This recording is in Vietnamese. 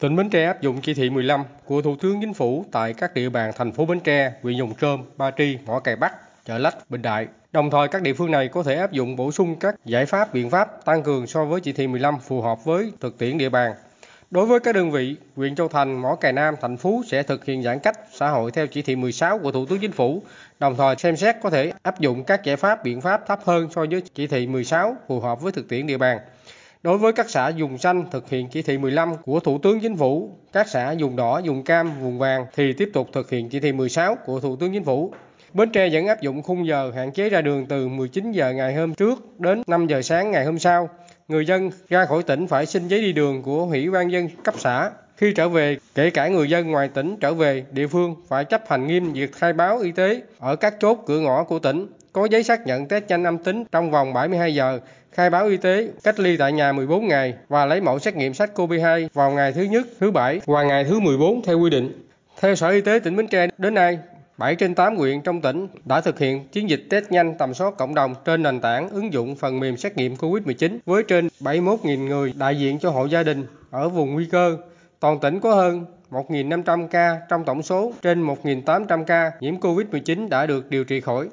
Tỉnh Bến Tre áp dụng chỉ thị 15 của Thủ tướng Chính phủ tại các địa bàn thành phố Bến Tre, huyện Dùng Trôm, Ba Tri, Mỏ Cày Bắc, Chợ Lách, Bình Đại. Đồng thời các địa phương này có thể áp dụng bổ sung các giải pháp biện pháp tăng cường so với chỉ thị 15 phù hợp với thực tiễn địa bàn. Đối với các đơn vị, huyện Châu Thành, Mỏ Cày Nam, Thành Phú sẽ thực hiện giãn cách xã hội theo chỉ thị 16 của Thủ tướng Chính phủ, đồng thời xem xét có thể áp dụng các giải pháp biện pháp thấp hơn so với chỉ thị 16 phù hợp với thực tiễn địa bàn. Đối với các xã vùng xanh thực hiện chỉ thị 15 của Thủ tướng Chính phủ, các xã vùng đỏ, vùng cam, vùng vàng thì tiếp tục thực hiện chỉ thị 16 của Thủ tướng Chính phủ. Bến Tre vẫn áp dụng khung giờ hạn chế ra đường từ 19 giờ ngày hôm trước đến 5 giờ sáng ngày hôm sau. Người dân ra khỏi tỉnh phải xin giấy đi đường của Ủy ban dân cấp xã. Khi trở về, kể cả người dân ngoài tỉnh trở về địa phương phải chấp hành nghiêm việc khai báo y tế ở các chốt cửa ngõ của tỉnh, có giấy xác nhận test nhanh âm tính trong vòng 72 giờ, khai báo y tế, cách ly tại nhà 14 ngày và lấy mẫu xét nghiệm SARS-CoV-2 vào ngày thứ nhất, thứ bảy và ngày thứ 14 theo quy định. Theo Sở Y tế tỉnh Bến Tre, đến nay, 7 trên 8 huyện trong tỉnh đã thực hiện chiến dịch test nhanh tầm soát cộng đồng trên nền tảng ứng dụng phần mềm xét nghiệm COVID-19 với trên 71.000 người đại diện cho hộ gia đình ở vùng nguy cơ. Toàn tỉnh có hơn 1.500 ca trong tổng số trên 1.800 ca nhiễm COVID-19 đã được điều trị khỏi.